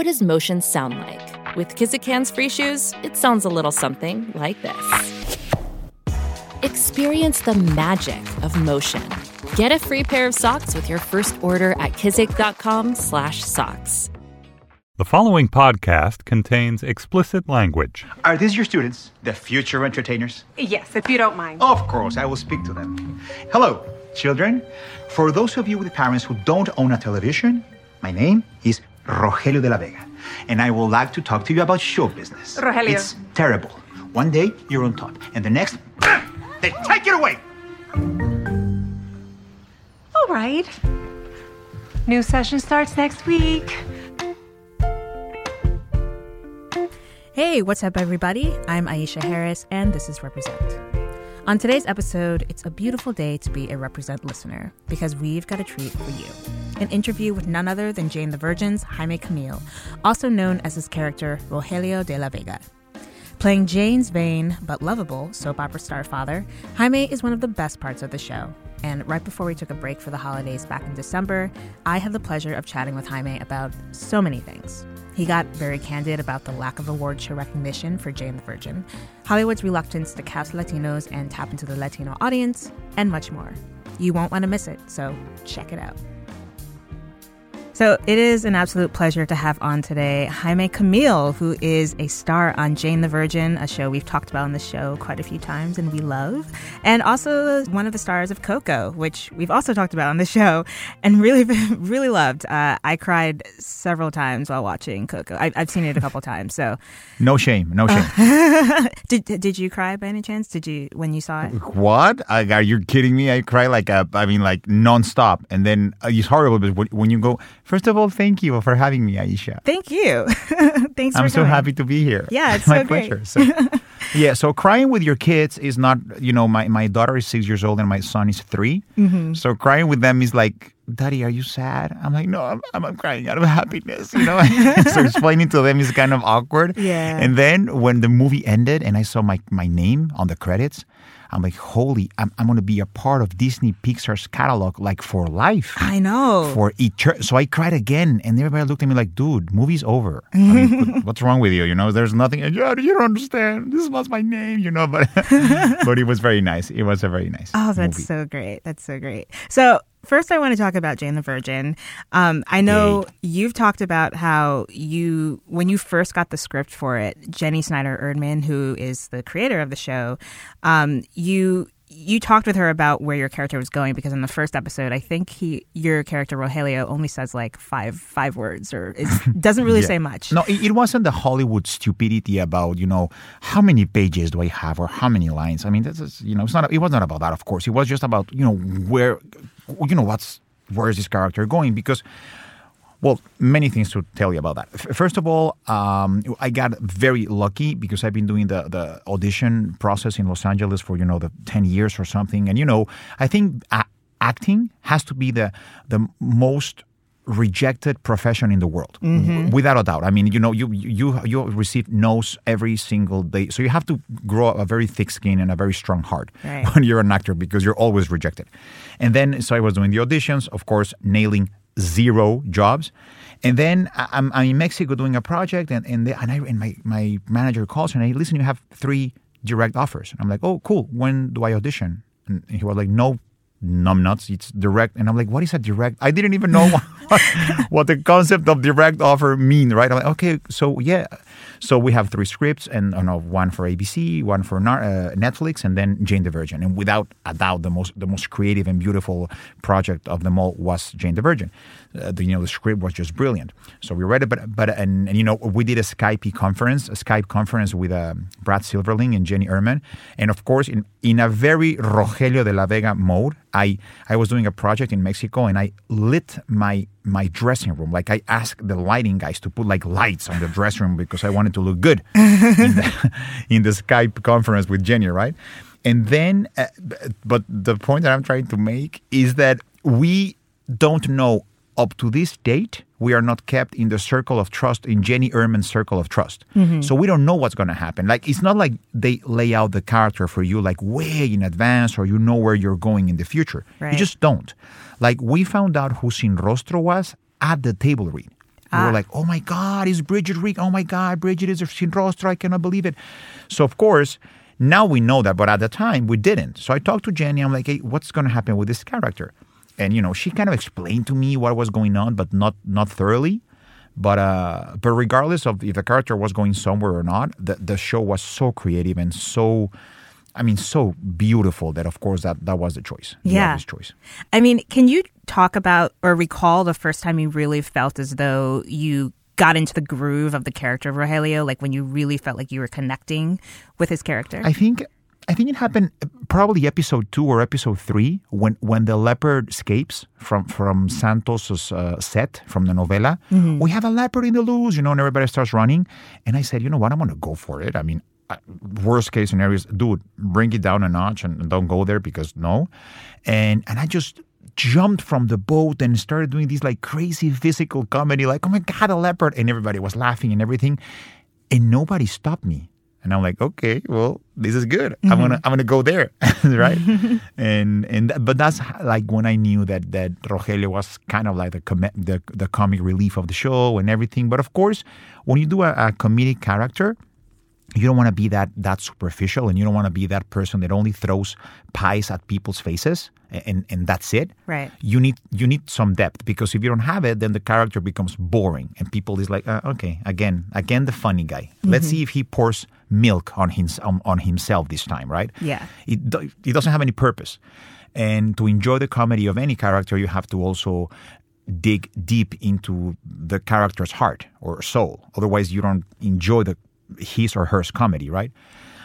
What does motion sound like? With Kizik hands free shoes, it sounds a little something like this. Experience the magic of motion. Get a free pair of socks with your first order at kizik.com/socks. The following podcast contains explicit language. Are these your students, the future entertainers? Yes, if you don't mind. Of course, I will speak to them. Hello, children. For those of you with parents who don't own a television, my name is Rogelio de la Vega, and I would like to talk to you about show business. Rogelio. It's terrible. One day you're on top, and the next, they take it away. All right. New session starts next week. Hey, what's up, everybody? I'm Aisha Harris, and this is Represent. On today's episode, it's a beautiful day to be a Represent listener because we've got a treat for you. An interview with none other than Jane the Virgin's Jaime Camil, also known as his character Rogelio de la Vega. Playing Jane's vain but lovable soap opera star father, Jaime is one of the best parts of the show. And right before we took a break for the holidays back in December, I had the pleasure of chatting with Jaime about so many things. He got very candid about the lack of award show recognition for Jane the Virgin, Hollywood's reluctance to cast Latinos and tap into the Latino audience, and much more. You won't want to miss it, so check it out. So it is an absolute pleasure to have on today Jaime Camil, who is a star on Jane the Virgin, a show we've talked about on the show quite a few times and we love, and also one of the stars of Coco, which we've also talked about on the show and really, really loved. Uh, I cried several times while watching Coco. I, have seen it a couple times, so no shame, no shame. did did you cry by any chance? Did you when you saw it? What? are you kidding me? I cry like a, I mean, like nonstop, and then uh, it's horrible. But when you go First of all, thank you for having me, Aisha. Thank you. Thanks I'm so happy to be here. Yeah, it's my so pleasure. So, yeah, so crying with your kids is not, you know, my, my daughter is six years old and my son is 3 mm-hmm. So crying with them is like, Daddy, are you sad? I'm like, no, I'm, I'm crying out of happiness, you know? so explaining to them is kind of awkward. Yeah. And then when the movie ended and I saw my, my name on the credits, I'm like, holy, I'm, I'm going to be a part of Disney Pixar's catalog like for life. I know. For eternity. So I cried again, and everybody looked at me like, dude, movie's over. I mean, what's wrong with you? You know, there's nothing. You don't understand. This was my name, you know, but but it was very nice. It was a very nice. Oh, that's movie. so great. That's so great. So First, I want to talk about Jane the Virgin. Um, I know Yay. you've talked about how you, when you first got the script for it, Jenny Snyder Urman, who is the creator of the show, um, you you talked with her about where your character was going because in the first episode, I think he your character Rogelio only says like five five words or it doesn't really yeah. say much. No, it, it, wasn't the Hollywood stupidity about you know how many pages do I have or how many lines. I mean, this is you know it's not it was not about that. Of course, it was just about you know where you know what's where is this character going because well, many things to tell you about that. First of all, um, I got very lucky because I've been doing the, the audition process in Los Angeles for you know the ten years or something, and you know I think a- acting has to be the the most rejected profession in the world mm-hmm. without a doubt i mean you know you you you receive no's every single day so you have to grow a very thick skin and a very strong heart right. when you're an actor because you're always rejected and then so i was doing the auditions of course nailing zero jobs. And then i'm, I'm in mexico doing a project and and, the, and, I, and my, my manager calls and i listen you have three direct offers. And i'm like oh cool. When do i audition? And he was like no numbnuts. It's direct. And I'm like, what is a direct? I didn't even know what, what the concept of direct offer mean, right? I'm like, okay, so yeah. So we have three scripts and you know, one for ABC, one for uh, Netflix, and then Jane the Virgin. And without a doubt, the most the most creative and beautiful project of them all was Jane the Virgin. Uh, the, you know, the script was just brilliant. So we read it, but but and, and you know, we did a Skype conference, a Skype conference with uh, Brad Silberling and Jenny Urman, and of course, in in a very Rogelio de la Vega mode, I I was doing a project in Mexico, and I lit my my dressing room. Like I asked the lighting guys to put like lights on the dressing room because I wanted to look good in, the, in the Skype conference with Jenny, right? And then, uh, but the point that I'm trying to make is that we don't know up to this date, we are not kept in the circle of trust, in Jenny Urman's circle of trust. Mm-hmm. So we don't know what's going to happen. Like, it's not like they lay out the character for you, like, way in advance, or you know where you're going in the future. Right. You just don't. Like, we found out who Sin Rostro was at the table read. We were ah. like, oh my God, is Bridget Regan. Oh my God, Bridget is Sin Rostro. I cannot believe it. So, of course, now we know that, but at the time we didn't. So I talked to Jenny. I'm like, hey, what's going to happen with this character? And you know, she kind of explained to me what was going on, but not not thoroughly. But uh, but regardless of if the character was going somewhere or not, the the show was so creative and so, I mean, so beautiful that of course that that was the choice. the Yeah. obvious choice. I mean, can you talk about or recall the first time you really felt as though you got into the groove of the character of Rogelio, like when you really felt like you were connecting with his character? I think I think it happened uh, probably episode two or episode three when when the leopard escapes from from Santos's uh, set from the novela. We have a leopard in the loose, you know, and everybody starts running. And I said, you know what, I'm gonna go for it. I mean. Worst case scenario is, dude, bring it down a notch and don't go there because no. And and I just jumped from the boat and started doing these like crazy physical comedy, like, oh my god, a leopard, and everybody was laughing and everything, and nobody stopped me. And I'm like, okay, well, this is good. I'm mm-hmm. gonna I'm gonna go there, right? and and but that's like when I knew that that Rogelio was kind of like the com- the the comic relief of the show and everything. But of course, when you do a, a comedic character, you don't want to be that that superficial and you don't want to be that person that only throws pies at people's faces and and that's it. Right. you need you need some depth because if you don't have it then the character becomes boring and people is like uh, okay again again the funny guy. Let's see if he pours milk on his on, on himself this time right? Yeah. it, it doesn't have any purpose. And to enjoy the comedy of any character you have to also dig deep into the character's heart or soul. Otherwise you don't enjoy the his or hers comedy right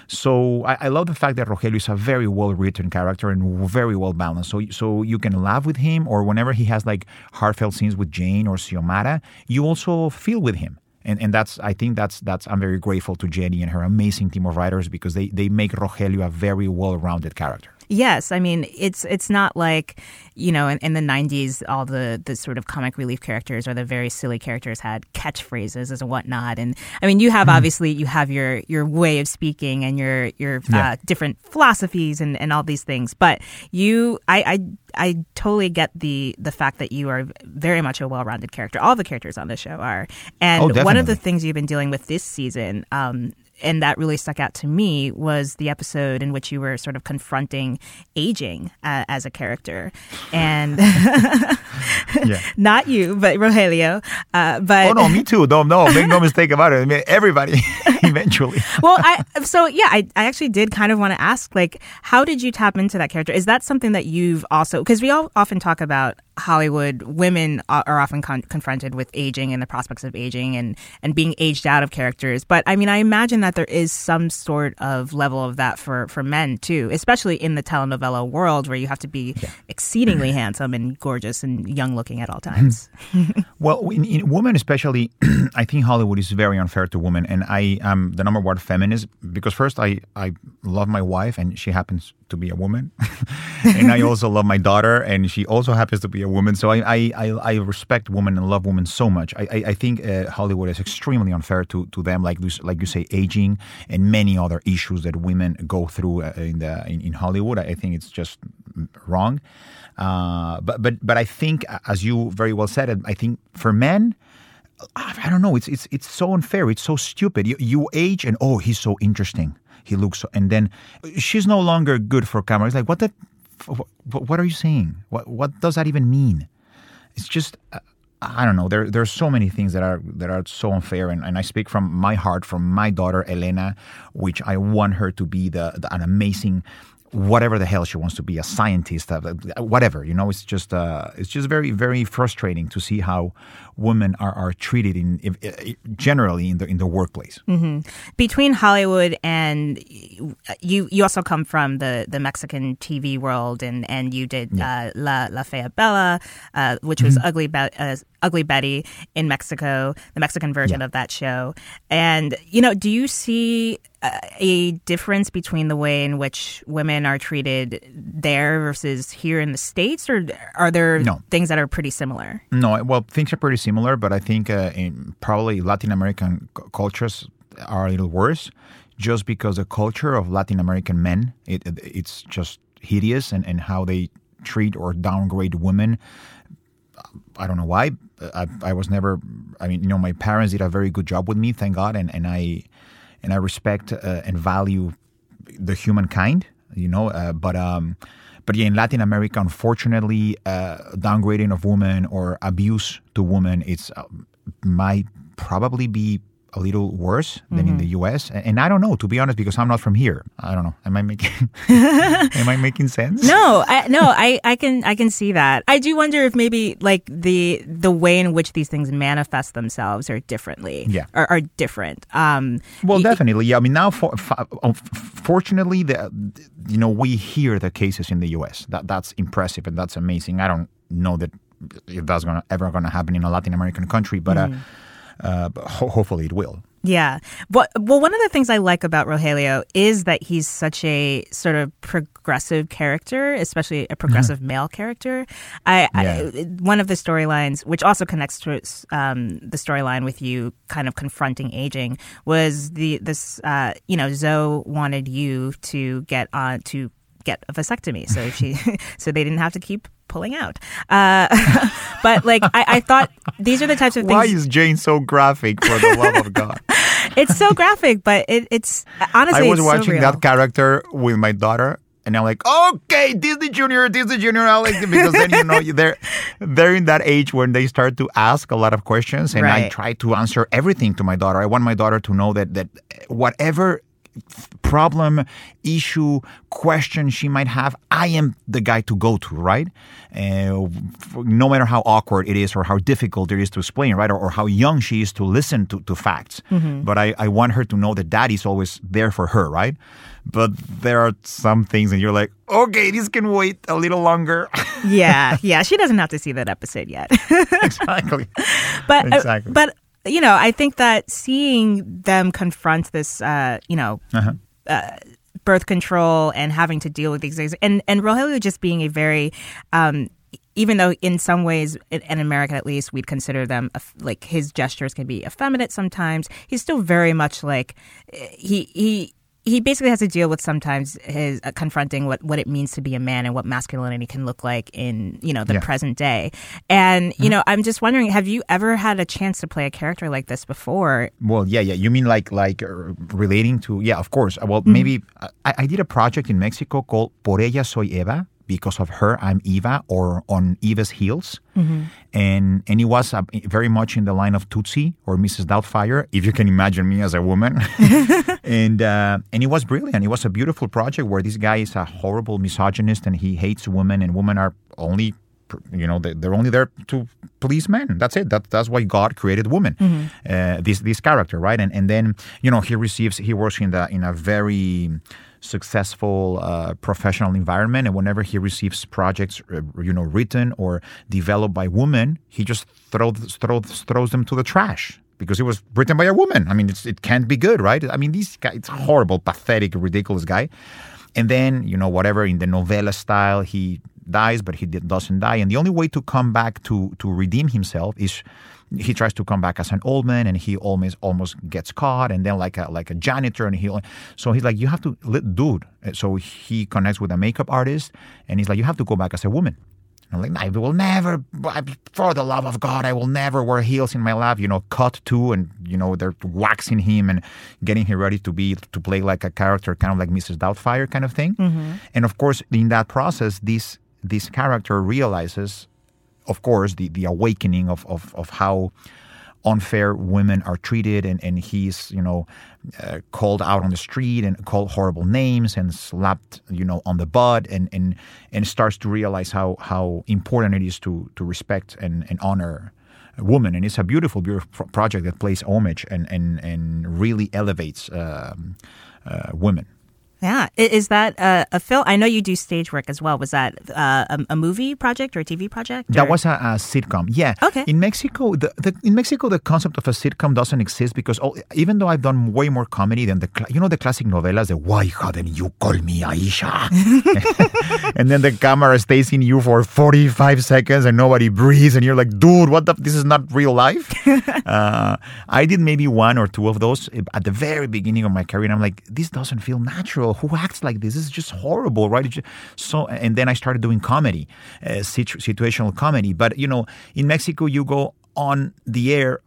so I, I love the fact that Rogelio is a very well written character and very well balanced. So so you can laugh with him, or whenever he has like heartfelt scenes with Jane or Xiomara, you also feel with him. And and that's I think that's that's I'm very grateful to Jenny and her amazing team of writers because they they make Rogelio a very well rounded character. Yes, I mean it's it's not like you know in, in the '90s all the the sort of comic relief characters or the very silly characters had catchphrases and whatnot, and I mean you have obviously you have your your way of speaking and your your Yeah. uh, different philosophies and, and all these things, but you I, I I totally get the the fact that you are very much a well-rounded character. All the characters on this show are, and Oh, one of the things you've been dealing with this season. Um, and that really stuck out to me was the episode in which you were sort of confronting aging uh, as a character, and Yeah. not you, but Rogelio. Uh, but Oh no, me too. No, no, make no mistake about it. I mean, everybody eventually. well, I so yeah, I, I actually did kind of want to ask, like, how did you tap into that character? Is that something that you've also because we all often talk about Hollywood women are often con- confronted with aging and the prospects of aging and and being aged out of characters. But I mean, I imagine that there is some sort of level of that for for men too, especially in the telenovela world where you have to be exceedingly handsome and gorgeous and young looking at all hmm. times. Well, in, in women especially, I think Hollywood is very unfair to women, and I am the number one feminist because first I I love my wife, and she happens to be a woman, and I also love my daughter, and she also happens to be a woman. So I I, I, respect women and love women so much. I I, think uh, Hollywood is extremely unfair to, to them, like like you say, aging and many other issues that women go through uh, in the in, in Hollywood. I think it's just wrong. Uh, but but but I think, as you very well said, I think for men. I don't know. It's it's it's so unfair. It's so stupid. You, you age and oh, he's so interesting. He looks and then she's no longer good for camera. It's like what the, what, are you saying? What what does that even mean? It's just uh, I don't know. There there are so many things that are that are so unfair, and, and I speak from my heart, from my daughter Elena, which I want her to be the, the an amazing whatever the hell she wants to be, a scientist, uh, whatever. You know, it's just uh, it's just very very frustrating to see how women are, are treated in if, uh, generally in the in the workplace. between Hollywood and you, you also come from the, the Mexican TV world, and, and you did uh, La La Fea Bella, uh, which was Mm-hmm. Ugly Be- uh, Ugly Betty in Mexico, the Mexican version Yeah. of that show. And you know, do you see uh, a difference between the way in which women are treated there versus here in the states, or are there No. things that are pretty similar? No, well, things are pretty similar, but I think uh, in probably Latin American c- cultures are a little worse, just because the culture of Latin American men it, it- it's just hideous, and, and how they treat or downgrade women. I don't know why. I, I was never. I mean, you know, my parents did a very good job with me, thank God, and, and I and I respect uh, and value the humankind, you know. Uh, but um, but yeah, in Latin America, unfortunately, uh, downgrading of women or abuse to women, it's uh, might probably be a little worse than in the U.S. And, I don't know, to be honest, because I'm not from here. I don't know. Am I making Am I making sense? No, I, no, I, I can I can see that. I do wonder if maybe like the the way in which these things manifest themselves are differently. Yeah. are, are different. Um, Well, definitely. Yeah. I mean, now, for, for, fortunately, the, you know, we hear the cases in the U.S. That that's impressive and that's amazing. I don't know that if that's gonna ever gonna happen in a Latin American country, but, uh, uh, but ho- hopefully it will. Yeah. Well, well, one of the things I like about Rogelio is that he's such a sort of progressive character, especially a progressive male character. I, Yeah. I one of the storylines, which also connects to um, the storyline with you kind of confronting aging, was the this uh, you know Zoe wanted you to get on to get a vasectomy, so she so they didn't have to keep pulling out. Uh, but like I, I thought these are the types of things. Why is Jane so graphic? For the love of God! it's so graphic, but it, it's honestly I was so watching real. that character with my daughter. And I'm like, okay, Disney Junior, Disney Junior, I like it because then you know they're they're in that age when they start to ask a lot of questions, and I try to answer everything to my daughter. I want my daughter to know that that whatever problem, issue, question she might have, I am the guy to go to, right? Uh, no matter how awkward it is or how difficult it is to explain, right? Or, or how young she is to listen to, to facts. But I, I want her to know that daddy's always there for her, right? But there are some things and you're like, okay, this can wait a little longer. yeah, yeah. She doesn't have to see that episode yet. exactly. but uh, Exactly. but you know, I think that seeing them confront this, uh, you know. Uh-huh. Uh, birth control and having to deal with these things, and and Rogelio just being a very, um, even though in some ways in, America at least we'd consider them like his gestures can be effeminate sometimes. He's still very much like eh, he he. He basically has to deal with sometimes his uh, confronting what, what it means to be a man and what masculinity can look like in you know the Yeah. present day. And you know, I'm just wondering, have you ever had a chance to play a character like this before? Well, yeah, yeah. You mean like like uh, relating to? Yeah, of course. Well, maybe I, I did a project in Mexico called Por ella soy Eva. Because of her, I'm Eva, or on Eva's heels, and and it was uh, very much in the line of Tootsie or Mrs. Doubtfire, if you can imagine me as a woman, and uh, and it was brilliant. It was a beautiful project where this guy is a horrible misogynist and he hates women, and women are only you know they- they're only there to please men. That's it. That, that's why god created women. Uh, this this character right? And and then you know he receives he works in the in a very successful uh, professional environment and whenever he receives projects uh, you know written or developed by women he just throws throws throws them to the trash because it was written by a woman. I mean it can't be good right? I mean this guy it's horrible pathetic ridiculous guy. And then, you know, whatever in the novela style, he dies, but he doesn't die. And the only way to come back to to redeem himself is he tries to come back as an old man, and he almost almost gets caught, and then like a like a janitor, and he so he's like, you have to, dude. Uh, so he connects with a makeup artist, and he's like, you have to go back as a woman. I'm like, I will never, for the love of God, I will never wear heels in my life. You know, cut to, and you know they're waxing him and getting him ready to be to play like a character, kind of like Mrs. Doubtfire kind of thing. Mm-hmm. And of course, in that process, this this character realizes, of course, the the awakening of of of how unfair women are treated, and, and he's you know uh, called out on the street and called horrible names and slapped you know on the butt, and and and starts to realize how how important it is to to respect and, and honor a woman, and it's a beautiful, beautiful project that plays homage and and and really elevates um, uh, women. Yeah. Is that uh, a film? I know you do stage work as well. Was that uh, a, a movie project or a TV project? That was a, a sitcom. Yeah. Okay. In Mexico, the, the in Mexico, the concept of a sitcom doesn't exist because all, even though I've done way more comedy than the you know the classic novelas, the why hadn't you call me Aisha? and then the camera stays in you for forty five seconds and nobody breathes, and you're like, dude, what the? This is not real life. uh, I did maybe one or two of those at the very beginning of my career, and I'm like, this doesn't feel natural. Who acts like this? This is just horrible, right? Just- so, and then I started doing comedy, uh, situ- situational comedy. But you know, in Mexico, you go on the air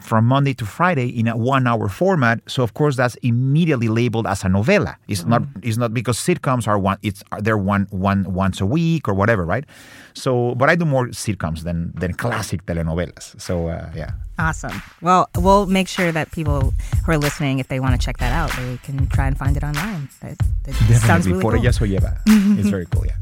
from Monday to Friday in a one-hour format. So of course, that's immediately labeled as a novela. It's not. It's not because sitcoms are one. It's they're one one once a week or whatever, right? So, but I do more sitcoms than than classic telenovelas. So uh, yeah. Awesome. Well, we'll make sure that people who are listening, if they want to check that out, they can try and find it online. That, that sounds really Por cool. ella soy Eva. it's very cool. Yeah.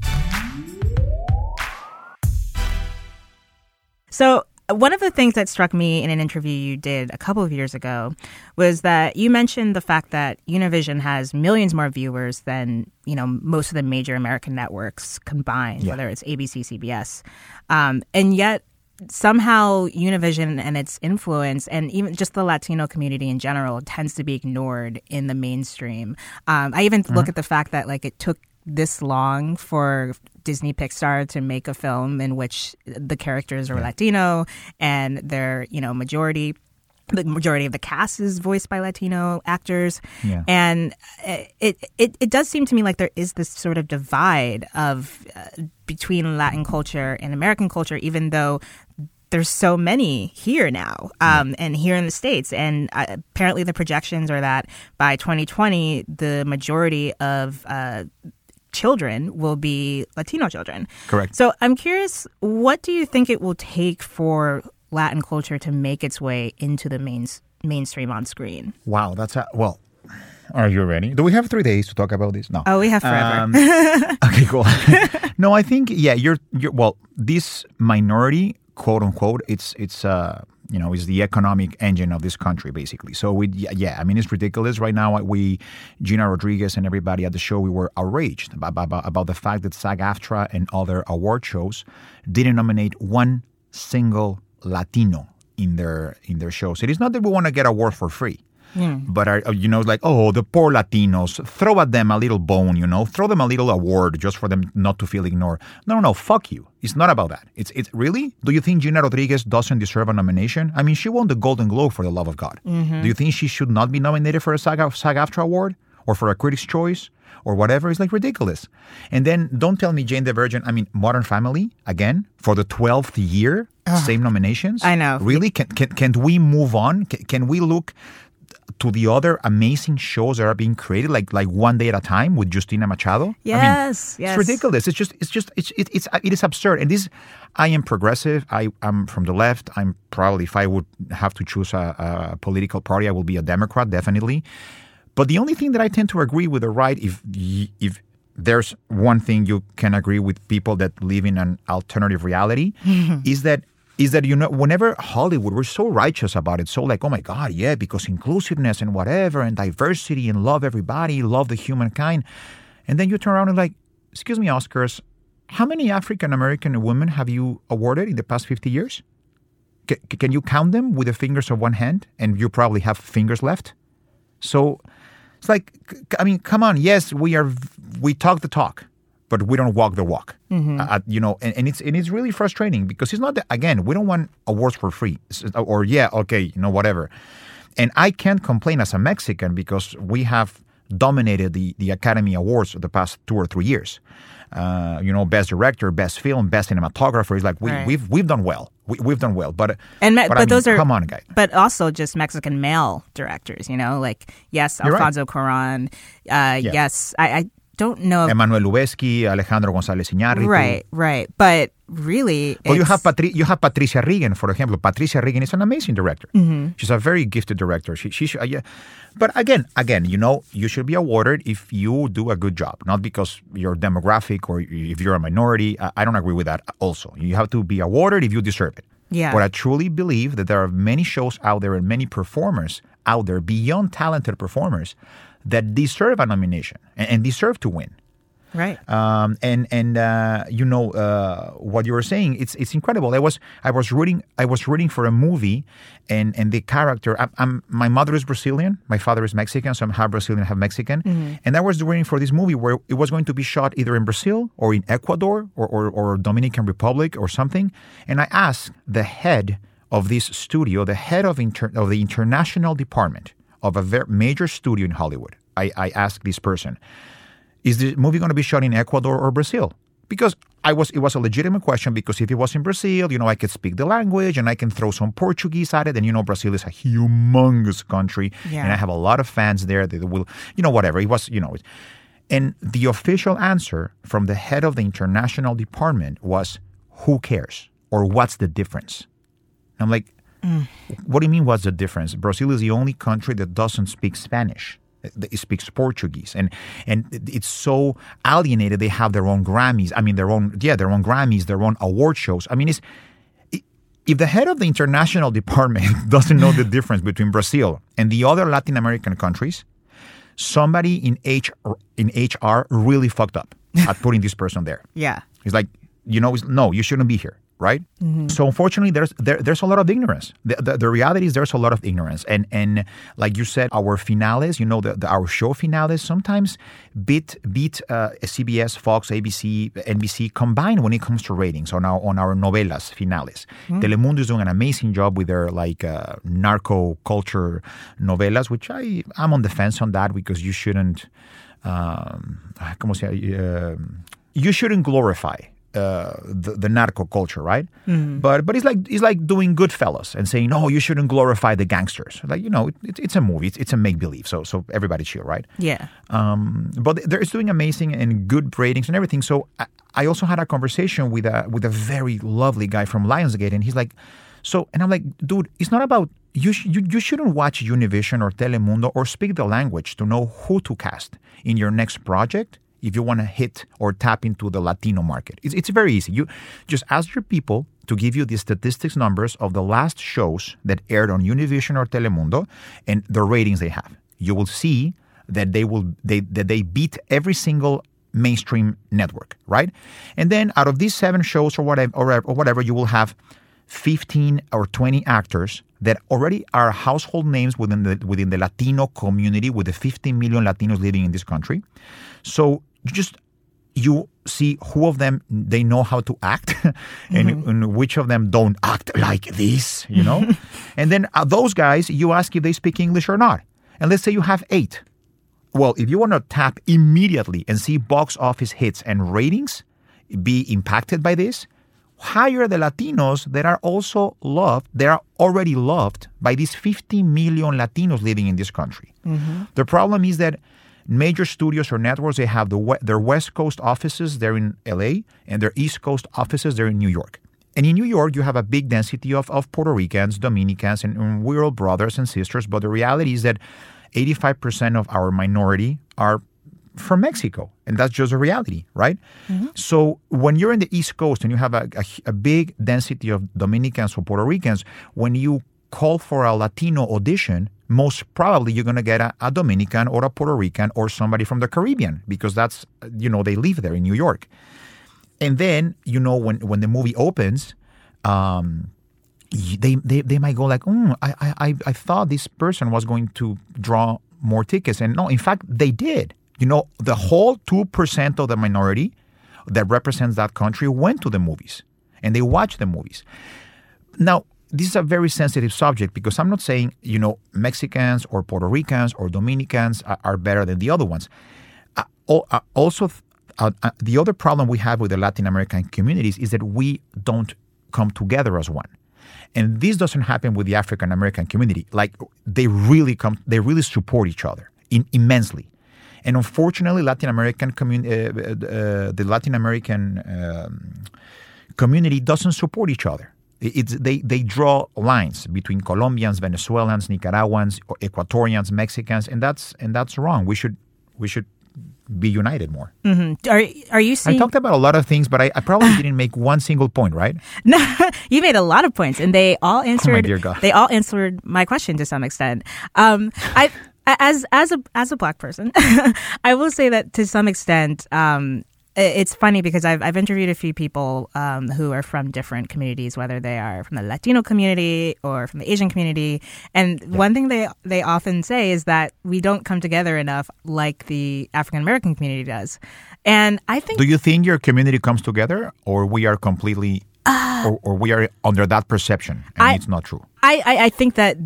So, uh, one of the things that struck me in an interview you did a couple of years ago was that you mentioned the fact that Univision has millions more viewers than you know most of the major American networks combined, Yeah. whether it's ABC, CBS, um, and yet somehow Univision and its influence, and even just the Latino community in general, tends to be ignored in the mainstream. Um, I even look at the fact that like it took this long for Disney Pixar to make a film in which the characters are Latino and they're you know majority. The majority of the cast is voiced by Latino actors, Yeah. and it, it it does seem to me like there is this sort of divide of uh, between Latin culture and American culture, even though there's so many here now um, and here in the states and uh, apparently the projections are that by 2020 the majority of uh, children will be latino children Correct. so i'm curious what do you think it will take for latin culture to make its way into the main, mainstream on screen Wow, that's a well. Are you ready? Do we have three days to talk about this? No. oh we have forever Um, okay, cool. no, I think yeah, you're you're well. This minority, quote unquote, it's it's uh you know is the economic engine of this country basically. So we yeah, I mean it's ridiculous right now. We Gina Rodriguez and everybody at the show we were outraged about, about, about the fact that SAG-AFTRA and other award shows didn't nominate one single Latino in their in their shows. It is not that we want to get awards for free. Hmm. But are, you know, like oh, the poor Latinos. Throw at them a little bone, you know. Throw them a little award just for them not to feel ignored. No, no, no. Fuck you. It's not about that. It's it's really. Do you think Gina Rodriguez doesn't deserve a nomination? I mean, she won the Golden Globe for the love of God. Mm-hmm. Do you think she should not be nominated for a SAG SAG-AFTRA award or for a Critics' Choice? Or whatever It's like ridiculous. And then don't tell me Jane the Virgin. I mean, Modern Family again for the twelfth year, same nominations. I know. Really, can can can we move on? Can, can we look to the other amazing shows that are being created, like like One Day at a Time with Justina Machado. I mean, Yes, yes. it's ridiculous. It's just it's just it's it, it's uh, it is absurd. And this, I am progressive. I am from the left. I'm probably if I would have to choose a, a political party, I will be a Democrat definitely. But the only thing that I tend to agree with the right, if if there's one thing you can agree with people that live in an alternative reality, is that is that you know whenever Hollywood we're so righteous about it, so like oh my god, yeah, because inclusiveness and whatever and diversity and love everybody, love the humankind, and then you turn around and like, excuse me, Oscars, how many African American women have you awarded in the past fifty years? C- can you count them with the fingers of one hand? And you probably have fingers left. So it's like, I mean, come on. Yes, we are. We talk the talk, but we don't walk the walk. Uh, you know, and, and it's and it's really frustrating because it's not that. Again, we don't want awards for free, or yeah, okay, you know, whatever. And I can't complain as a Mexican because we have dominated the the Academy Awards the past two or three years. Uh, you know, best director, best film, best cinematographer. It's like we, Right. we've we've done well. We, we've done well, but And me- but, but, I mean, those are come on, guy. But also just Mexican male directors, you know, like yes, You're right. Alfonso Cuarón. Uh, Yes, I, I don't know. Emmanuel Lubezki, Alejandro González Iñárritu. right, right. But really, Well, you have Patri- you have Patricia Riggen, for example. Patricia Riggen is an amazing director. Mm-hmm. She's a very gifted director. She, she, should- uh, yeah. But again, again, you know, you should be awarded if you do a good job, not because you're demographic or if you're a minority. I, I don't agree with that. Also, you have to be awarded if you deserve it. Yeah. But I truly believe that there are many shows out there and many performers out there beyond talented performers that deserve a nomination and, and deserve to win. right. Um, and and uh, you know uh, what you were saying. It's it's incredible. I was I was rooting I was rooting for a movie, and and the character. I'm, I'm my mother is Brazilian. My father is Mexican, so I'm half Brazilian, half Mexican. And I was rooting for this movie where it was going to be shot either in Brazil or in Ecuador or or, or Dominican Republic or something. And I asked the head of this studio, the head of inter- of the international department of a very major studio in Hollywood. I, I asked this person is the movie going to be shot in Ecuador or Brazil? Because I was, it was a legitimate question because if it was in Brazil, you know, I could speak the language and I can throw some Portuguese at it. And you know, Brazil is a humongous country, Yeah. and I have a lot of fans there that will, you know, whatever. It was, you know, and the official answer from the head of the international department was, "Who cares?" or "What's the difference?" I'm like, mm. what do you mean? What's the difference? Brazil is the only country that doesn't speak Spanish. It speaks Portuguese, and and it's so alienated. They have their own Grammys. I mean, their own yeah, their own Grammys, their own award shows. I mean, it's if the head of the international department doesn't know the difference between Brazil and the other Latin American countries, somebody in HR, in HR really fucked up at putting this person there. yeah. He's like, you know, no, you shouldn't be here, right? So unfortunately, there's there, there's a lot of ignorance. The, the, the reality is there's a lot of ignorance, and and like you said, our finales, you know, the, the our show finales sometimes beat beat uh, CBS, Fox, ABC, NBC combined when it comes to ratings on our on our novelas finales. Telemundo is doing an amazing job with their like uh, narco culture novelas, which I I'm on the fence on that because you shouldn't. Um, ¿cómo se llama? Um, you shouldn't glorify uh, the, the narco culture, right? But but it's like it's like doing Goodfellas and saying, no, you shouldn't glorify the gangsters. Like you know, it, it, it's a movie, it's, it's a make believe, so so everybody chill, right? Yeah. Um, but they're doing amazing and good ratings and everything. So I, I also had a conversation with a with a very lovely guy from Lionsgate, and he's like, so, and I'm like, dude, it's not about you. Sh- you you shouldn't watch Univision or Telemundo or speak the language to know who to cast in your next project. If you want to hit or tap into the Latino market, it's, it's very easy. You just ask your people to give you the statistics numbers of the last shows that aired on Univision or Telemundo and the ratings they have. You will see that they will they that they beat every single mainstream network, right? And then out of these seven shows or whatever or, or whatever, you will have 15 or 20 actors that already are household names within the within the Latino community with the 15 million Latinos living in this country. So just you see who of them they know how to act and, and which of them don't act like this, you know? and then uh, those guys, you ask if they speak English or not. And let's say you have eight. Well, if you want to tap immediately and see box office hits and ratings be impacted by this, hire the Latinos that are also loved, they are already loved by these 50 million Latinos living in this country. The problem is that major studios or networks, they have the, their West Coast offices, they're in LA, and their East Coast offices, they're in New York. And in New York, you have a big density of, of Puerto Ricans, Dominicans, and, and we're all brothers and sisters. But the reality is that 85% of our minority are from Mexico. And that's just a reality, right? Mm-hmm. So when you're in the East Coast and you have a, a, a big density of Dominicans or Puerto Ricans, when you call for a Latino audition, most probably you're going to get a, a Dominican or a Puerto Rican or somebody from the Caribbean because that's, you know, they live there in New York. And then, you know, when, when the movie opens, um, they, they, they might go like, mm, I, I, I- I thought this person was going to draw more tickets. And no, in fact, they did. You know, the whole 2% of the minority that represents that country went to the movies and they watched the movies. Now, this is a very sensitive subject because I'm not saying, you know, Mexicans or Puerto Ricans or Dominicans are, are better than the other ones. Uh, uh, also, uh, uh, the other problem we have with the Latin American communities is that we don't come together as one. And this doesn't happen with the African American community. Like they really come, they really support each other in, immensely. And unfortunately, Latin American commun- uh, the Latin American um, community doesn't support each other. It's, they, they draw lines between Colombians, Venezuelans, Nicaraguans, Ecuadorians, Mexicans, and that's and that's wrong. We should we should be united more. Mm-hmm. Are are you I talked about a lot of things, but I, I probably didn't make one single point, right? No, you made a lot of points, and they all answered. dear God. They all answered my question to some extent. Um, I, as as a as a black person, I will say that to some extent, um, it's funny because I've I've interviewed a few people um, who are from different communities, whether they are from the Latino community or from the Asian community, and one thing they they often say is that we don't come together enough like the African American community does, and I think Do you think your community comes together, or we are completely, or, or we are under that perception, and I- it's not true? I, I, I think that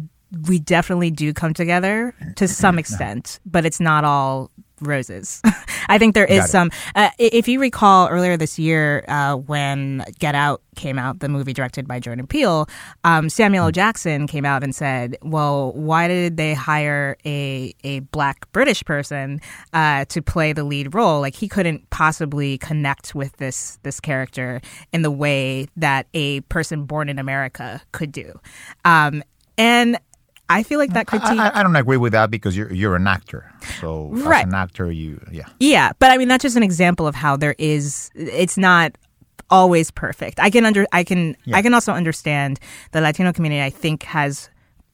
we definitely do come together to some extent, but it's not all roses. I think there is some. Uh, if you recall earlier this year uh, when Get Out came out, the movie directed by Jordan Peele, um, Samuel Hmm. L. Jackson came out and said, "Well, why did they hire a a black British person uh, to play the lead role? Like he couldn't possibly connect with this this character in the way that a person born in America could do." Um, and I feel like that critique. I, I, I don't agree with that because you're you're an actor. So Right. as an actor, you yeah. Yeah, but I mean that's just an example of how there is it's not always perfect. I can under I can I can also understand the Latino community I think has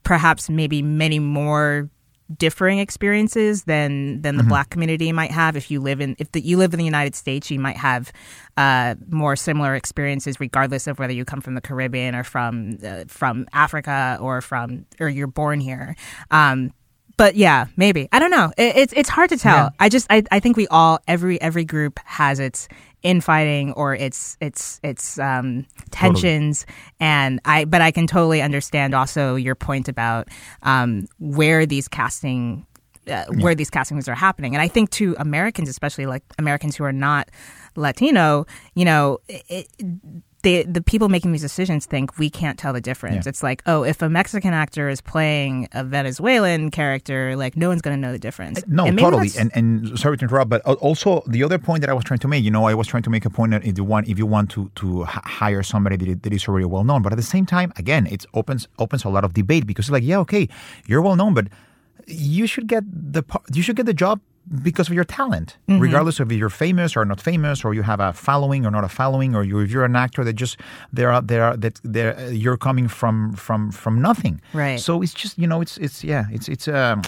perhaps maybe many more differing experiences than than the black community might have if you live in if the, you live in the United States you might have uh, more similar experiences regardless of whether you come from the Caribbean or from uh, from Africa or from or you're born here um, but yeah, maybe I don't know. It, it's it's hard to tell. Yeah. I just I, I think we all every every group has its infighting or its its its um, tensions, and I but I can totally understand also your point about um, where these casting. Uh, Where these castings are happening, and I think to Americans, especially like Americans who are not Latino, you know, it, the the people making these decisions think we can't tell the difference. Yeah. It's like, oh, if a Mexican actor is playing a Venezuelan character, like no one's going to know the difference. Uh, no, And totally. And and sorry to interrupt, but uh, also the other point that I was trying to make, you know, I was trying to make a point that if you want, if you want to to hire somebody that, that is already well known, but at the same time, again, it opens opens a lot of debate because it's like, yeah, okay, you're well known, but you should get the you should get the job because of your talent, Mm-hmm. regardless of if you're famous or not famous, or you have a following or not a following, or you, if you're an actor that just there are there are that there you're coming from from from nothing. Right. So it's just you know it's it's yeah it's it's um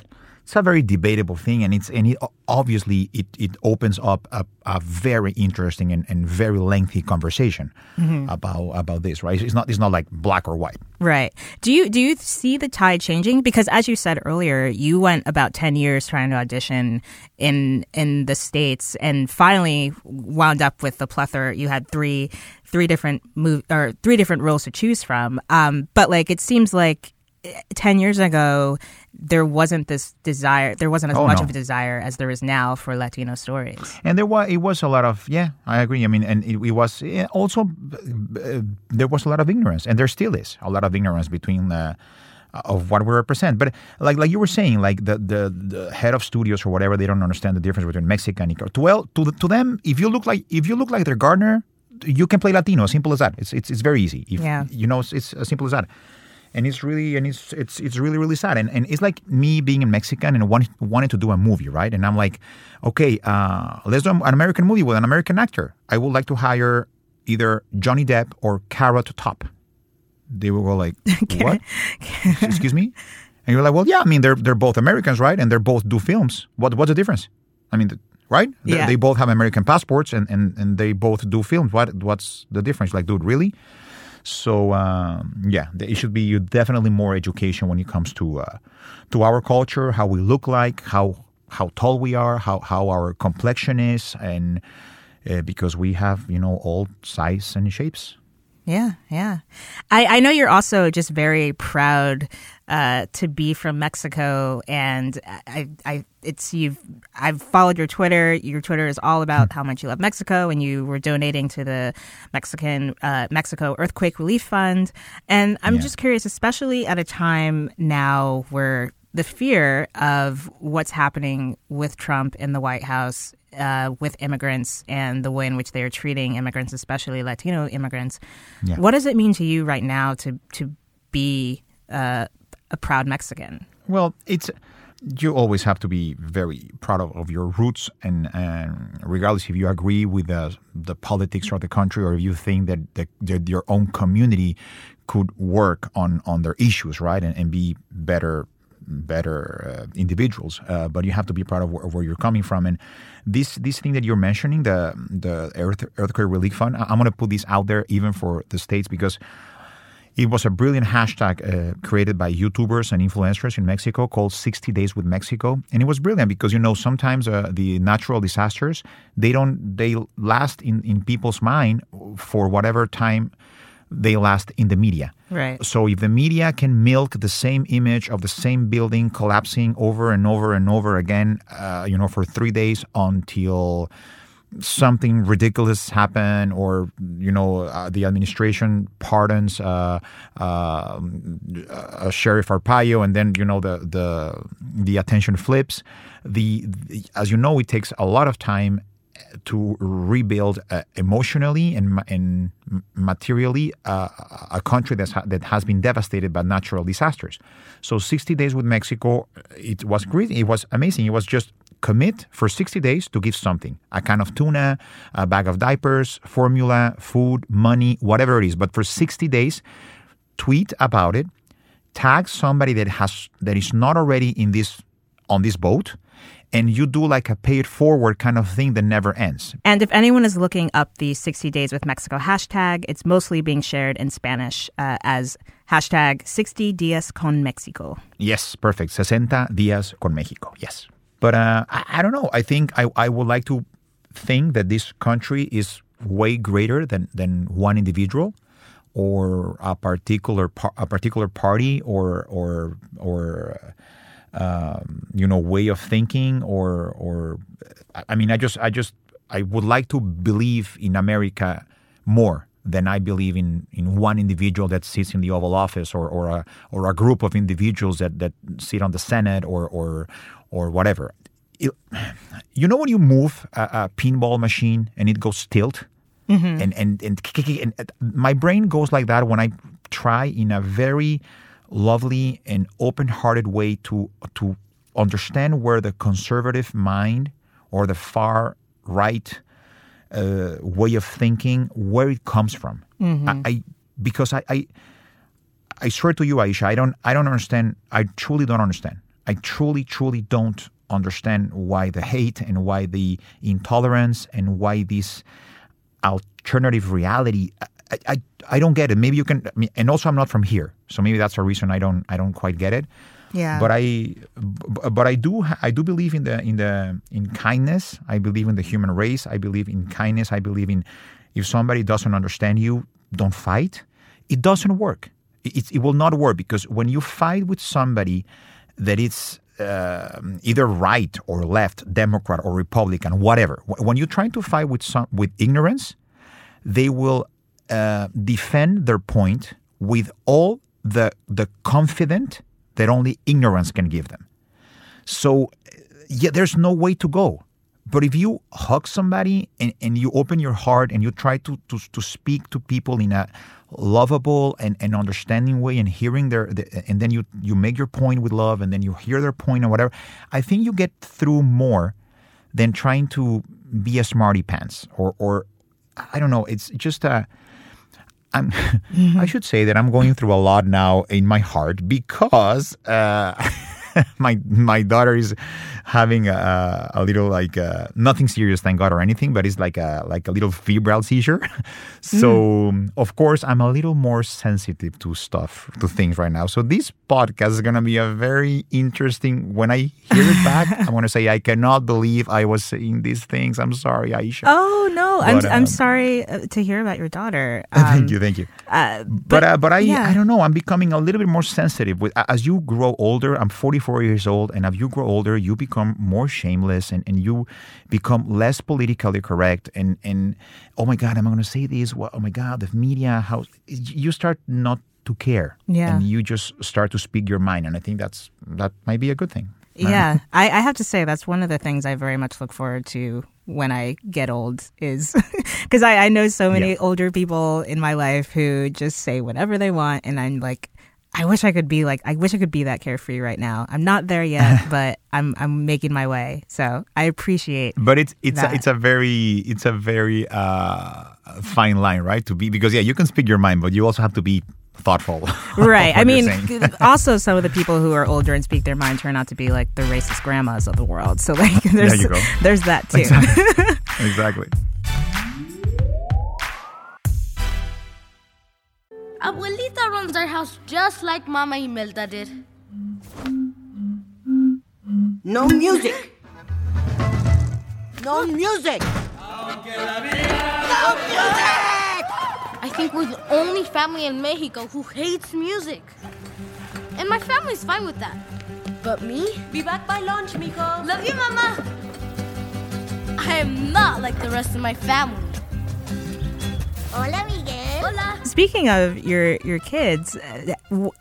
it's a very debatable thing, and it's and it obviously it it opens up a, a very interesting and, and very lengthy conversation Mm-hmm. about about this. Right. It's not it's not like black or white. Right. Do you do you see the tide changing? Because as you said earlier, you went about ten years trying to audition in in the states, and finally wound up with the plethora. You had three three different move or three different roles to choose from. Um, but like it seems like eh, ten years ago there wasn't this desire. There wasn't as Oh, much no. of a desire as there is now for Latino stories. And there was it was a lot of yeah, I agree. I mean, and it, it was yeah, also uh, there was a lot of ignorance, and there still is a lot of ignorance between the of what we represent. But like like you were saying, like the the, the head of studios or whatever, they don't understand the difference between Mexican and Nicar- well to the, to them. If you look like if you look like their gardener, you can play Latino. Simple as that. It's it's it's very easy. If, Yeah. you know, it's, it's as simple as that. And it's really and it's it's it's really really sad. And and it's like me being a Mexican and wanting wanting to do a movie, right? And I'm like, okay, uh, let's do an American movie with an American actor. I would like to hire either Johnny Depp or Carrot Top. They will go like, what? Excuse me? And you're like, well, yeah. I mean, they're they're both Americans, right? And they're both do films. What what's the difference? I mean, th- right? They- Yeah. They both have American passports and, and, and they both do films. What what's the difference? Like, dude, really? So um, yeah, it should be definitely more education when it comes to uh, to our culture, how we look like, how how tall we are, how how our complexion is, and uh, because we have you know all size and shapes. Yeah, yeah. I, I know you're also just very proud uh, to be from Mexico, and I, I, it's you've. I've followed your Twitter. Your Twitter is all about how much you love Mexico, and you were donating to the Mexican uh, Mexico Earthquake Relief Fund. And I'm Yeah. just curious, especially at a time now where the fear of what's happening with Trump in the White House uh, with immigrants and the way in which they are treating immigrants, especially Latino immigrants. Yeah. What does it mean to you right now to to be uh, a proud Mexican? Well, it's you always have to be very proud of, of your roots, and, and regardless if you agree with the, the politics of the country or if you think that, the, that your own community could work on, on their issues, right, and, and be better better uh, individuals. Uh, but you have to be proud of where, of where, you're coming from. And this this thing that you're mentioning, the the Earth, earthquake relief fund, I'm going to put this out there even for the states because it was a brilliant hashtag uh, created by YouTubers and influencers in Mexico called 60 Days with Mexico. And it was brilliant because, you know, sometimes uh, the natural disasters, they don't, they last in, in people's mind for whatever time they last in the media. Right. So if the media can milk the same image of the same building collapsing over and over and over again, uh, you know, for three days until something ridiculous happen or you know uh, the administration pardons uh, uh, sheriff arpaio and then you know the the the attention flips the, the, as you know it takes a lot of time to rebuild uh, emotionally and, and materially uh, a country that's ha- that has been devastated by natural disasters. So 60 days with Mexico, it was great. It was amazing. It was just commit for 60 days to give something a can of tuna, a bag of diapers, formula, food, money, whatever it is. But for 60 days, tweet about it, tag somebody that has that is not already in this on this boat and you do like a pay it forward kind of thing that never ends. And if anyone is looking up the 60 Days with Mexico hashtag, it's mostly being shared in Spanish uh, as hashtag 60 Días con Mexico. Yes, perfect. 60 Días con Mexico. Yes. But uh, I, I, don't know. I think I, I would like to think that this country is way greater than, than one individual or a particular par- a particular party or or or um, you know way of thinking or or I mean I just I just I would like to believe in America more than I believe in, in one individual that sits in the Oval Office or, or a or a group of individuals that, that sit on the Senate or or or whatever. It, you know when you move a, a, pinball machine and it goes tilt, mm-hmm. and, and, and and my brain goes like that when I try in a very lovely and open-hearted way to to understand where the conservative mind or the far right uh, way of thinking where it comes from. Mm-hmm. I, I, because I, I I swear to you, Aisha, I don't I don't understand. I truly don't understand. I truly truly don't understand why the hate and why the intolerance and why this alternative reality. I, I, I don't get it. Maybe you can. I mean, and also, I'm not from here, so maybe that's a reason I don't I don't quite get it. Yeah. But I, but I do I do believe in the in the in kindness. I believe in the human race. I believe in kindness. I believe in if somebody doesn't understand you, don't fight. It doesn't work. It, it will not work because when you fight with somebody that it's uh, either right or left, Democrat or Republican, whatever. When you're trying to fight with some with ignorance, they will uh, defend their point with all the the confident that only ignorance can give them. So, yeah, there's no way to go. But if you hug somebody and, and you open your heart and you try to, to, to speak to people in a lovable and, and understanding way and hearing their, the, and then you, you make your point with love and then you hear their point or whatever, I think you get through more than trying to be a smarty pants or, or I don't know, it's just a, I'm, mm-hmm. I should say that I'm going through a lot now in my heart because uh, my my daughter is having a, a little like uh, nothing serious, thank God, or anything, but it's like a like a little febrile seizure. so mm. of course I'm a little more sensitive to stuff, to things right now. So this podcast is gonna be a very interesting. When I hear it back, I'm gonna say I cannot believe I was saying these things. I'm sorry, Aisha. Oh no, but, I'm um, I'm sorry uh, to hear about your daughter. Um, thank you, thank you. Uh, but but, uh, but I yeah. I don't know. I'm becoming a little bit more sensitive with as you grow older. I'm 44 years old, and as you grow older, you become become more shameless and, and you become less politically correct and, and oh my God, am I going to say this? What, oh my God, the media, how you start not to care. Yeah. And you just start to speak your mind. And I think that's that might be a good thing. Yeah, I, I have to say that's one of the things I very much look forward to when I get old is because I, I know so many Yeah. older people in my life who just say whatever they want, and I'm like, I wish I could be like, I wish I could be that carefree right now. I'm not there yet, but I'm I'm making my way. So I appreciate. But it's it's that. a, it's a very it's a very uh, fine line, right? To be because yeah, you can speak your mind, but you also have to be thoughtful. Right. I mean, also some of the people who are older and speak their mind turn out to be like the racist grandmas of the world. So like, there's you go. there's that too. exactly. Abuelita runs our house just like Mama Imelda did. No music. No music. No music! I think we're the only family in Mexico who hates music. And my family's fine with that. But me? Be back by lunch, mijo. Love you, Mama! I am not like the rest of my family. Hola, Miguel. Hola. Speaking of your your kids, uh,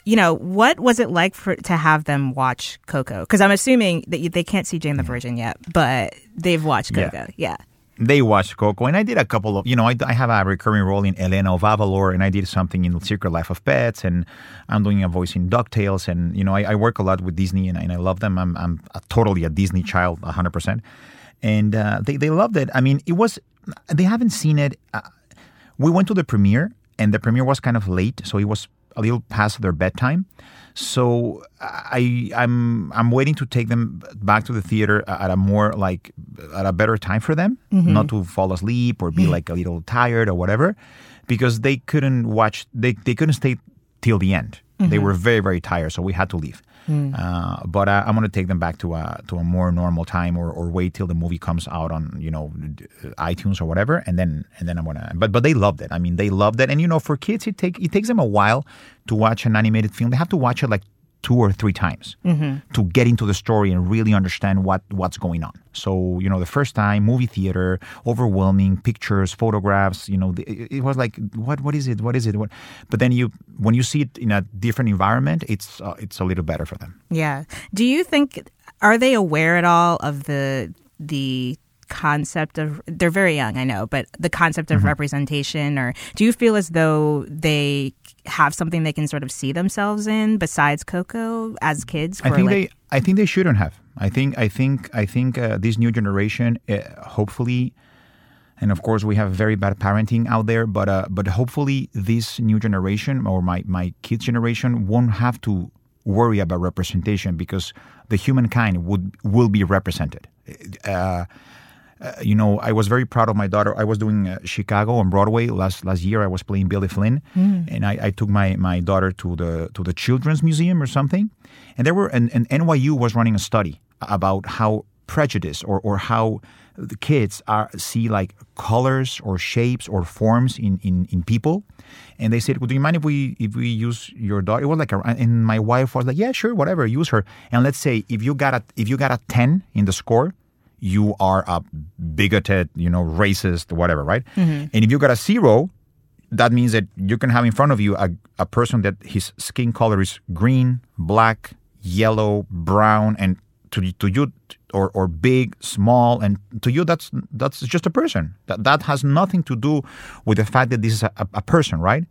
you know, what was it like for to have them watch Coco? Because I'm assuming that you, they can't see Jane the Virgin yet, but they've watched Yeah. Coco. Yeah. They watched Coco, and I did a couple of, you know, I, I have a recurring role in Elena of Avalor, and I did something in Secret Life of Pets, and I'm doing a voice in DuckTales, and, you know, I, I work a lot with Disney, and, and I love them. I'm, I'm a, totally a Disney child, 100%. And uh, they, they loved it. I mean, it was, they haven't seen it. Uh, we went to the premiere, and the premiere was kind of late, so it was a little past their bedtime. So I I'm I'm waiting to take them back to the theater at a more like at a better time for them, mm-hmm. not to fall asleep or be mm-hmm. like a little tired or whatever, because they couldn't watch they they couldn't stay till the end. They mm-hmm. were very very tired, so we had to leave. Uh, but I, I'm going to take them back to a to a more normal time, or, or wait till the movie comes out on you know iTunes or whatever, and then and then I'm gonna. But but they loved it. I mean, they loved it, and you know, for kids, it take it takes them a while to watch an animated film. They have to watch it like two or three times to get into the story and really understand what what's going on. So you know, the first time, movie theater, overwhelming pictures, photographs. You know, the- it, was like, what what is it? What is it? What? But then you when you see it in a different environment, it's uh, it's a little better for them. Yeah. Do you think are they aware at all of the the concept of they're very young, I know, but the concept Mm-hmm. of representation or do you feel as though they have something they can sort of see themselves in besides Coco as kids? I think like- they I think they shouldn't have. I think I think I think uh, this new generation, uh, hopefully, and of course we have very bad parenting out there, but uh, but hopefully this new generation or my my kids generation won't have to worry about representation because the humankind would will be represented. Uh, uh, you know, I was very proud of my daughter. I was doing uh, Chicago on Broadway last last year. I was playing Billy Flynn, and I, I took my, my daughter to the to the Children's Museum or something, and there were and, and NYU was running a study about how prejudice or or how the kids are see like colors or shapes or forms in, in, in people, and they said, "Well, do you mind if we if we use your daughter?" It was like, a, and my wife was like, "Yeah, sure, whatever, use her." And let's say if you got a if you got a ten in the score, you are a bigoted, you know, racist, whatever, right? Mm-hmm. And if you got a zero, that means that you can have in front of you a, a person that his skin color is green, black, yellow, brown, and to, to you, or, or big, small, and to you, that's that's just a person. That, that has nothing to do with the fact that this is a, a, a person, right?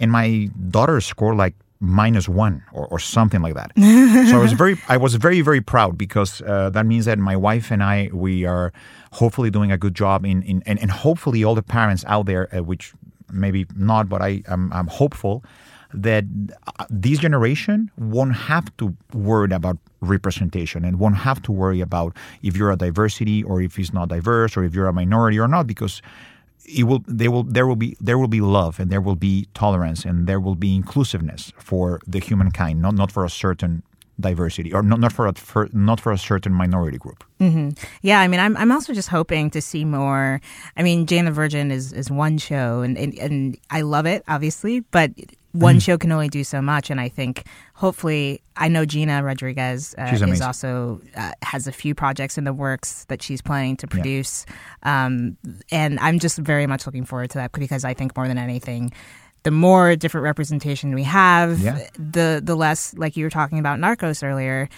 And my daughter scored like minus one or, or something like that. so I was very, I was very, very proud because uh, that means that my wife and I, we are hopefully doing a good job in, in and, and hopefully all the parents out there, uh, which maybe not, but I, I'm, I'm hopeful that uh, this generation won't have to worry about representation and won't have to worry about if you're a diversity or if it's not diverse or if you're a minority or not because it will they will there will be there will be love and there will be tolerance and there will be inclusiveness for the humankind not not for a certain diversity or not, not for a for, not for a certain minority group mm-hmm. Yeah, I mean, I'm I'm also just hoping to see more. I mean, Jane the Virgin is is one show, and and, and I love it, obviously, but one show can only do so much. And I think hopefully, I know Gina Rodriguez uh, is amazing. also uh, has a few projects in the works that she's planning to produce, um, and I'm just very much looking forward to that because I think more than anything. the more different representation we have, Yeah. the the less like you were talking about Narcos earlier.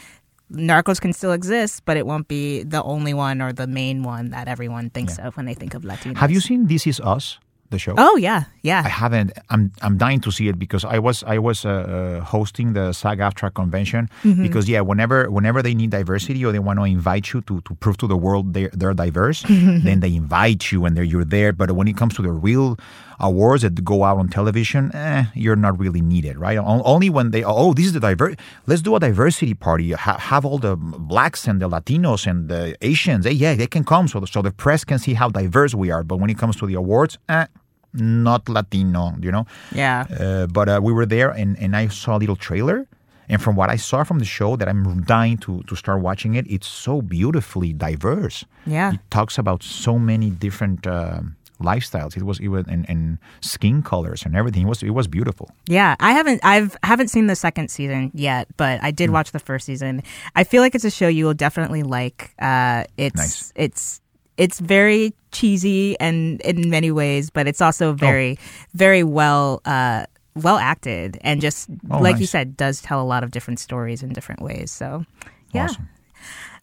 Narcos can still exist, but it won't be the only one or the main one that everyone thinks of when they think of Latinos. Have you seen This Is Us, the show? Oh yeah, yeah. I haven't. I'm I'm dying to see it because I was I was uh, uh, hosting the SAG-AFTRA convention Mm-hmm. because yeah, whenever whenever they need diversity or they want to invite you to, to prove to the world they're they're diverse, then they invite you and they're, you're there. But when it comes to the real awards that go out on television, eh, you're not really needed, right? Only when they oh this is the diver let's do a diversity party, ha- have all the blacks and the Latinos and the Asians. Eh, yeah, they can come so the, so the press can see how diverse we are. But when it comes to the awards, eh, not Latino, you know. Yeah. Uh, but uh, we were there, and, and I saw a little trailer. And from what I saw from the show, that I'm dying to to start watching it. It's so beautifully diverse. Yeah. it talks about so many different uh, lifestyles. It was it was and, and skin colors and everything. It was it was beautiful. Yeah, I haven't I've haven't seen the second season yet, but I did watch the first season. I feel like it's a show you will definitely like. Uh, it's Nice. it's it's very cheesy and in many ways, but it's Oh. also very very well uh, well acted and just Oh, like you said, does tell a lot of different stories in different ways. So yeah. Awesome.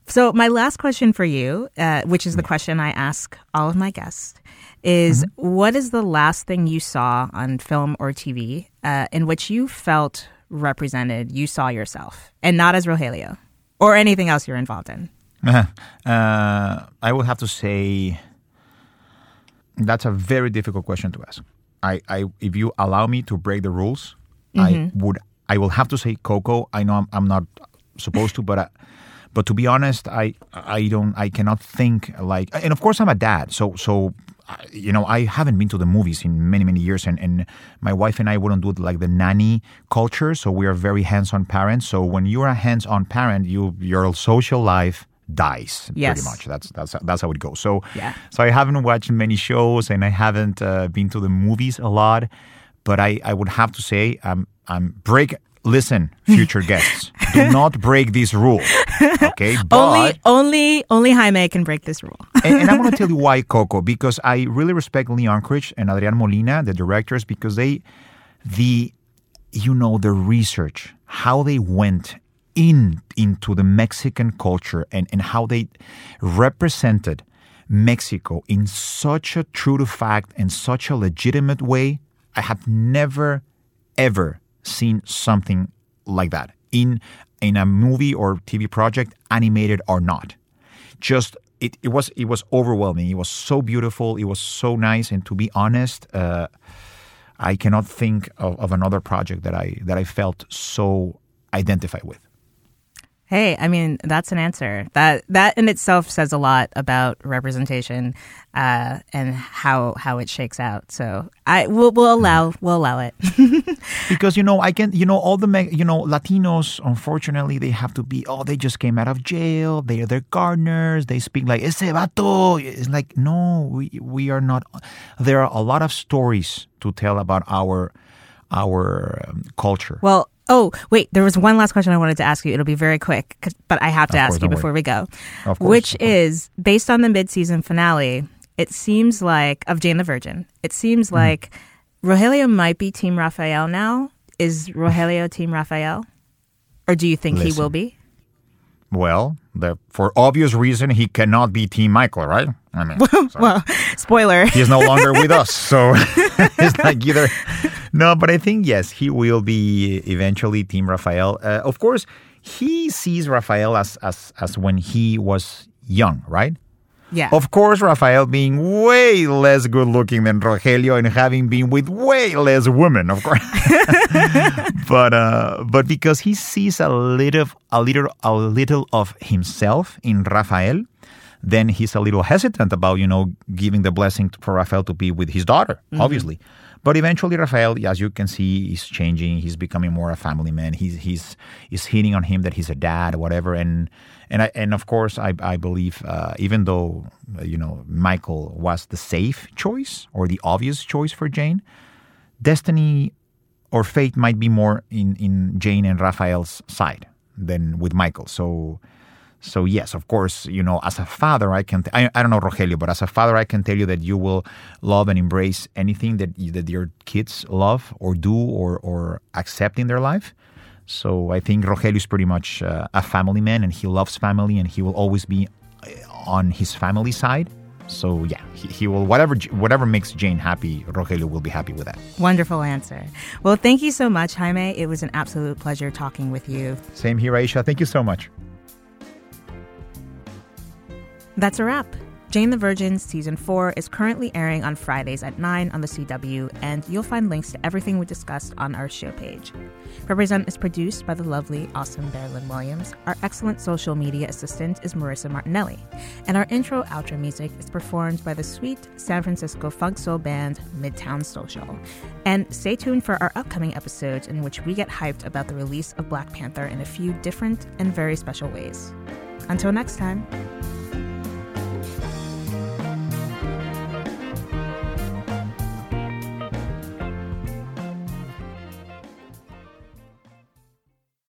So my last question for you, uh, which is the question I ask all of my guests, is Mm-hmm. what is the last thing you saw on film or TV uh, in which you felt represented, you saw yourself, and not as Rogelio or anything else you're involved in? Uh, I would have to say that's a very difficult question to ask. I, I if you allow me to break the rules, I would I will have to say Coco. I know I'm, I'm not supposed to, but I, but to be honest, I I don't I cannot think like and of course I'm a dad, so so I- you know I haven't been to the movies in many many years, and and my wife and I wouldn't do it like the nanny culture, so we are very hands-on parents. So when you're a hands-on parent, you your social life dies Yes. pretty much. That's that's that's how it goes. So Yeah. so I haven't watched many shows and I haven't uh, been to the movies a lot, but I, I would have to say I'm I'm break. Listen, future guests, do not break this rule. Okay, but only, only, only Jaime can break this rule. and, and I want to tell you why Coco because I really respect Lee Unkrich and Adrian Molina, the directors, because they, the, you know, the research, how they went in into the Mexican culture and and how they represented Mexico in such a true to fact and such a legitimate way. I have never ever seen something like that in in a movie or TV project, animated or not just it, it was it was overwhelming. It was so beautiful. It was so nice. And to be honest, uh, I cannot think of, of another project that I that I felt so identified with. Hey, I mean that's an answer. That that in itself says a lot about representation uh, and how how it shakes out. So I we'll, we'll allow we'll allow it. Because you know I can you know all the Me- you know Latinos unfortunately they have to be oh they just came out of jail they're they're gardeners they speak like ese vato it's like no we we are not there are a lot of stories to tell about our our um, culture. Well, oh wait, there was one last question I wanted to ask you. It'll be very quick, but I have to Of ask course, you before worry. we go. Of course, Which is based on the mid-season finale. It seems like of Jane the Virgin. It seems Hmm. like Rogelio might be Team Rafael now. Is Rogelio Team Rafael, or do you think he will be? Well, the, for obvious reason, he cannot be Team Michael, right? I mean, sorry. Well, spoiler. he's no longer with us, so it's like either. No, but I think yes, he will be eventually Team Rafael. Uh, of course, he sees Rafael as as as when he was young, right? Yeah. Of course, Rafael being way less good looking than Rogelio and having been with way less women, of course. but uh, but because he sees a little a little a little of himself in Rafael, then he's a little hesitant about you know giving the blessing for Rafael to be with his daughter, obviously. But eventually, Rafael, as you can see, is changing. He's becoming more a family man. He's he's is hitting on him that he's a dad, whatever. And and I, and of course, I I believe uh, even though uh, you know Michael was the safe choice or the obvious choice for Jane, destiny or fate might be more in in Jane and Rafael's side than with Michael. So So yes, of course, you know, as a father, I can. I, I don't know Rogelio, but as a father, I can tell you that you will love and embrace anything that that your kids love or do or or accept in their life. So I think Rogelio is pretty much uh, a family man, and he loves family, and he will always be uh, on his family side. So yeah, he, he will whatever whatever makes Jane happy, Rogelio will be happy with that. Wonderful answer. Well, thank you so much, Jaime. It was an absolute pleasure talking with you. Same here, Aisha. Thank you so much. That's a wrap. Jane the Virgin Season 4 is currently airing on Fridays at 9 on the CW, and you'll find links to everything we discussed on our show page. Represent is produced by the lovely, awesome Marilyn Williams. Our excellent social media assistant is Marissa Martinelli. And our intro outro music is performed by the sweet San Francisco funk soul band Midtown Social. And stay tuned for our upcoming episodes in which we get hyped about the release of Black Panther in a few different and very special ways. Until next time.